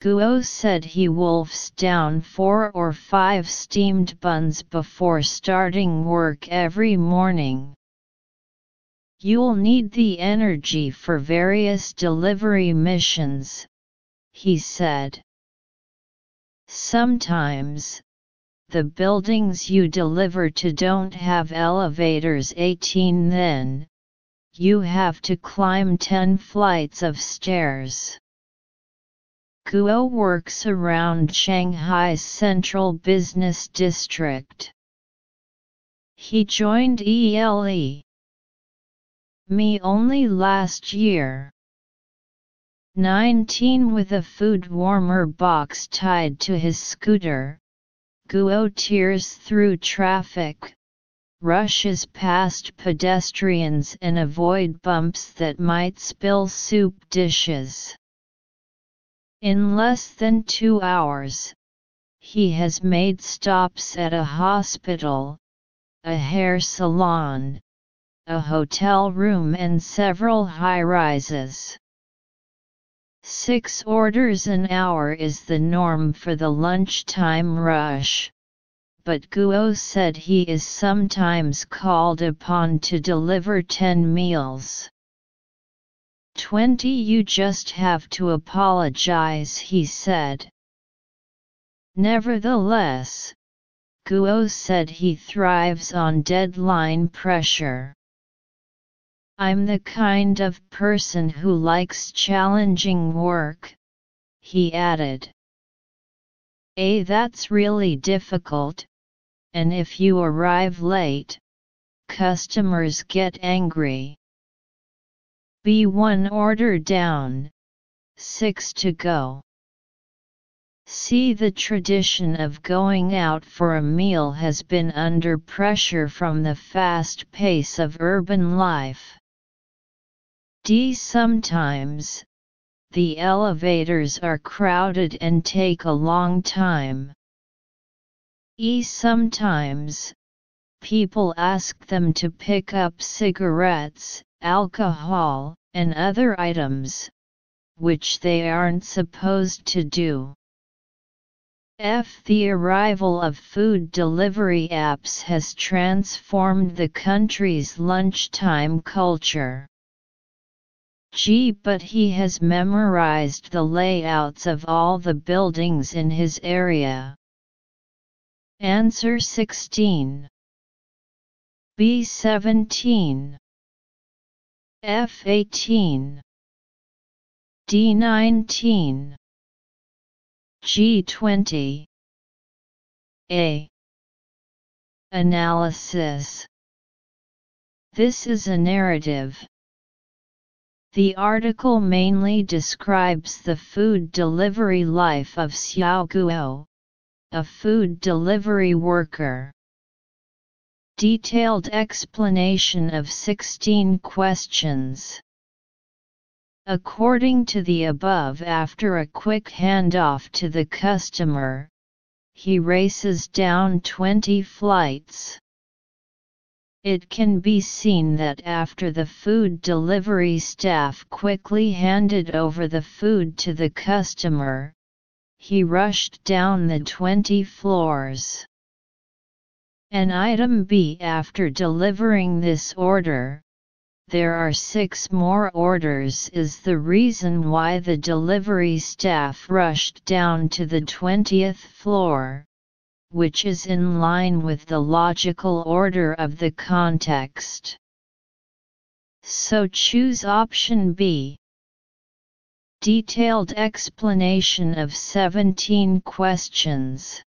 Guo said he wolfs down four or five steamed buns before starting work every morning. You'll need the energy for various delivery missions, he said. Sometimes, the buildings you deliver to don't have elevators 18 then, you have to climb 10 flights of stairs. Guo works around Shanghai's central business district. He joined ELE. Me only last year. 19 with a food warmer box tied to his scooter, Guo tears through traffic, rushes past pedestrians and avoid bumps that might spill soup dishes. In less than two hours, he has made stops at a hospital, a hair salon, a hotel room and several high-rises. Six orders an hour is the norm for the lunchtime rush, but Guo said he is sometimes called upon to deliver 10 meals. 20 You just have to apologize, he said. Nevertheless, Guo said he thrives on deadline pressure. I'm the kind of person who likes challenging work, he added. A that's really difficult, and if you arrive late, customers get angry. Be one order down, six to go. See the tradition of going out for a meal has been under pressure from the fast pace of urban life. D. Sometimes, the elevators are crowded and take a long time. E. Sometimes, people ask them to pick up cigarettes, alcohol, and other items, which they aren't supposed to do. F. The arrival of food delivery apps has transformed the country's lunchtime culture. Gee but he has memorized the layouts of all the buildings in his area. Answer 16 B17 F18 D19 G20 A. Analysis. This is a narrative. The article mainly describes the food delivery life of Xiao Guo, a food delivery worker. Detailed explanation of 16 questions. According to the above after a quick handoff to the customer, he races down 20 flights. It can be seen that after the food delivery staff quickly handed over the food to the customer, he rushed down the 20 floors. An item B after delivering this order, there are six more orders is the reason why the delivery staff rushed down to the 20th floor, which is in line with the logical order of the context. So choose option B. Detailed explanation of 17 questions.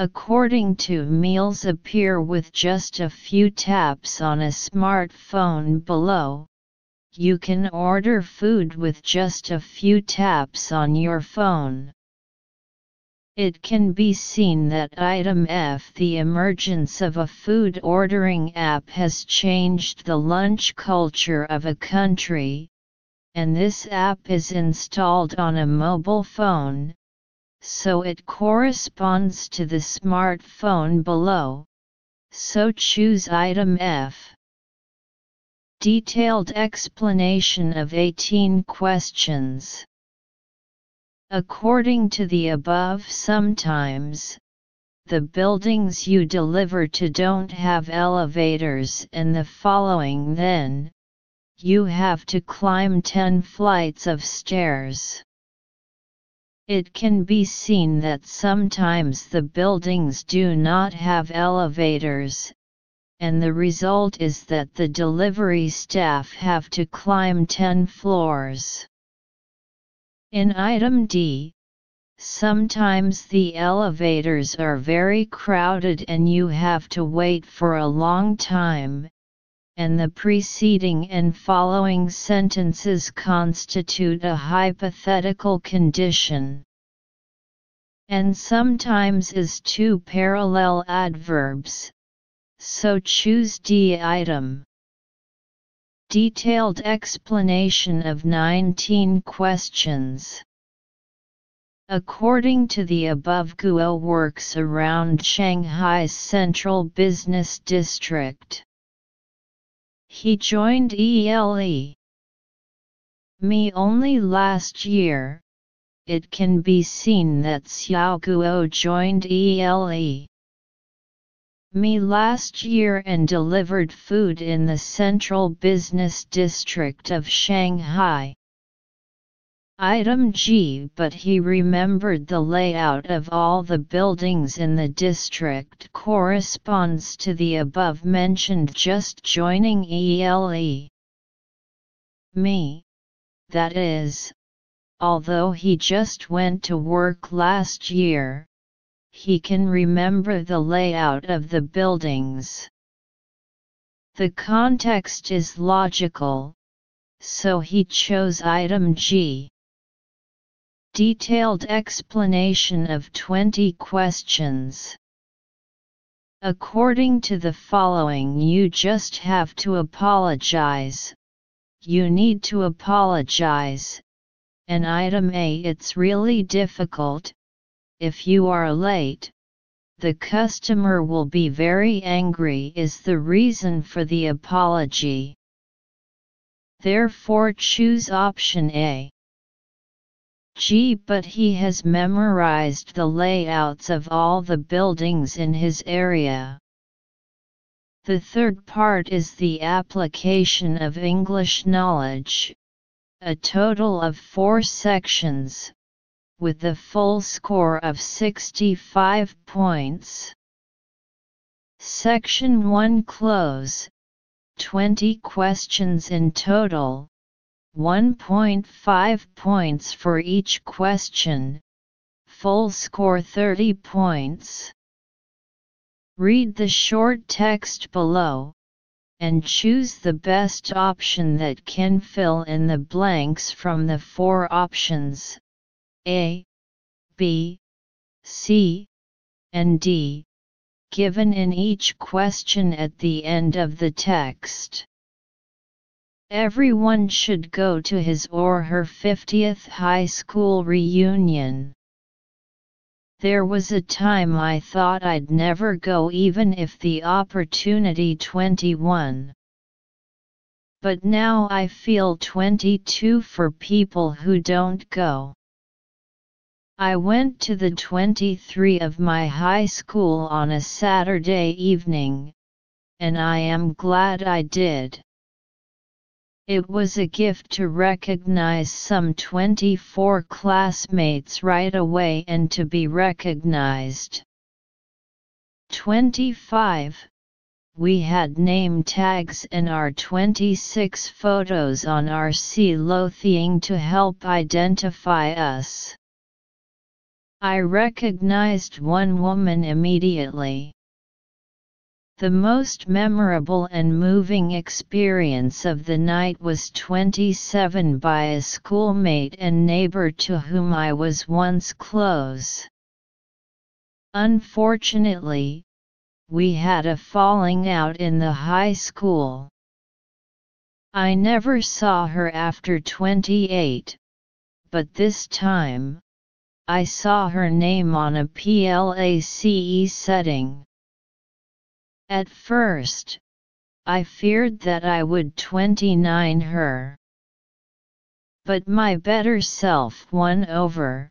According to meals appear with just a few taps on a smartphone below, you can order food with just a few taps on your phone. It can be seen that item F the emergence of a food ordering app has changed the lunch culture of a country, and this app is installed on a mobile phone, so it corresponds to the smartphone below, so choose item F. Detailed explanation of 18 questions According to the above sometimes, the buildings you deliver to don't have elevators and the following then, you have to climb 10 flights of stairs. It can be seen that sometimes the buildings do not have elevators, and the result is that the delivery staff have to climb 10 floors. In item D, sometimes the elevators are very crowded and you have to wait for a long time, and the preceding and following sentences constitute a hypothetical condition. And sometimes is two parallel adverbs, so choose D item. Detailed explanation of 19 questions. According to the above Guo works around Shanghai's central business district. He joined ELE. Me only last year, it can be seen that Xiao Guo joined ELE. Me last year and delivered food in the central business district of Shanghai. Item G But he remembered the layout of all the buildings in the district corresponds to the above mentioned just joining ELE. Me. That is, although he just went to work last year, he can remember the layout of the buildings. The context is logical, so he chose item G. Detailed explanation of 20 questions. According to the following you just have to apologize. You need to apologize. And item A it's really difficult. If you are late, the customer will be very angry is the reason for the apology. Therefore choose option A. G but he has memorized the layouts of all the buildings in his area. The third part is the application of English knowledge, a total of four sections, with the full score of 65 points. Section 1 Cloze 20 questions in total, 1.5 points for each question, full score 30 points. Read the short text below, and choose the best option that can fill in the blanks from the four options A, B, C, and D, given in each question at the end of the text. Everyone should go to his or her 50th high school reunion. There was a time I thought I'd never go even if the opportunity 21. But now I feel 22 for people who don't go. I went to the 23 of my high school on a Saturday evening, and I am glad I did. It was a gift to recognize some 24 classmates right away and to be recognized. 25. We had name tags and our 26 photos on our Lothiang to help identify us. I recognized one woman immediately. The most memorable and moving experience of the night was 27 by a schoolmate and neighbor to whom I was once close. Unfortunately, we had a falling out in the high school. I never saw her after 28, but this time, I saw her name on a PLACE setting. At first, I feared that I would 29 her. But my better self won over,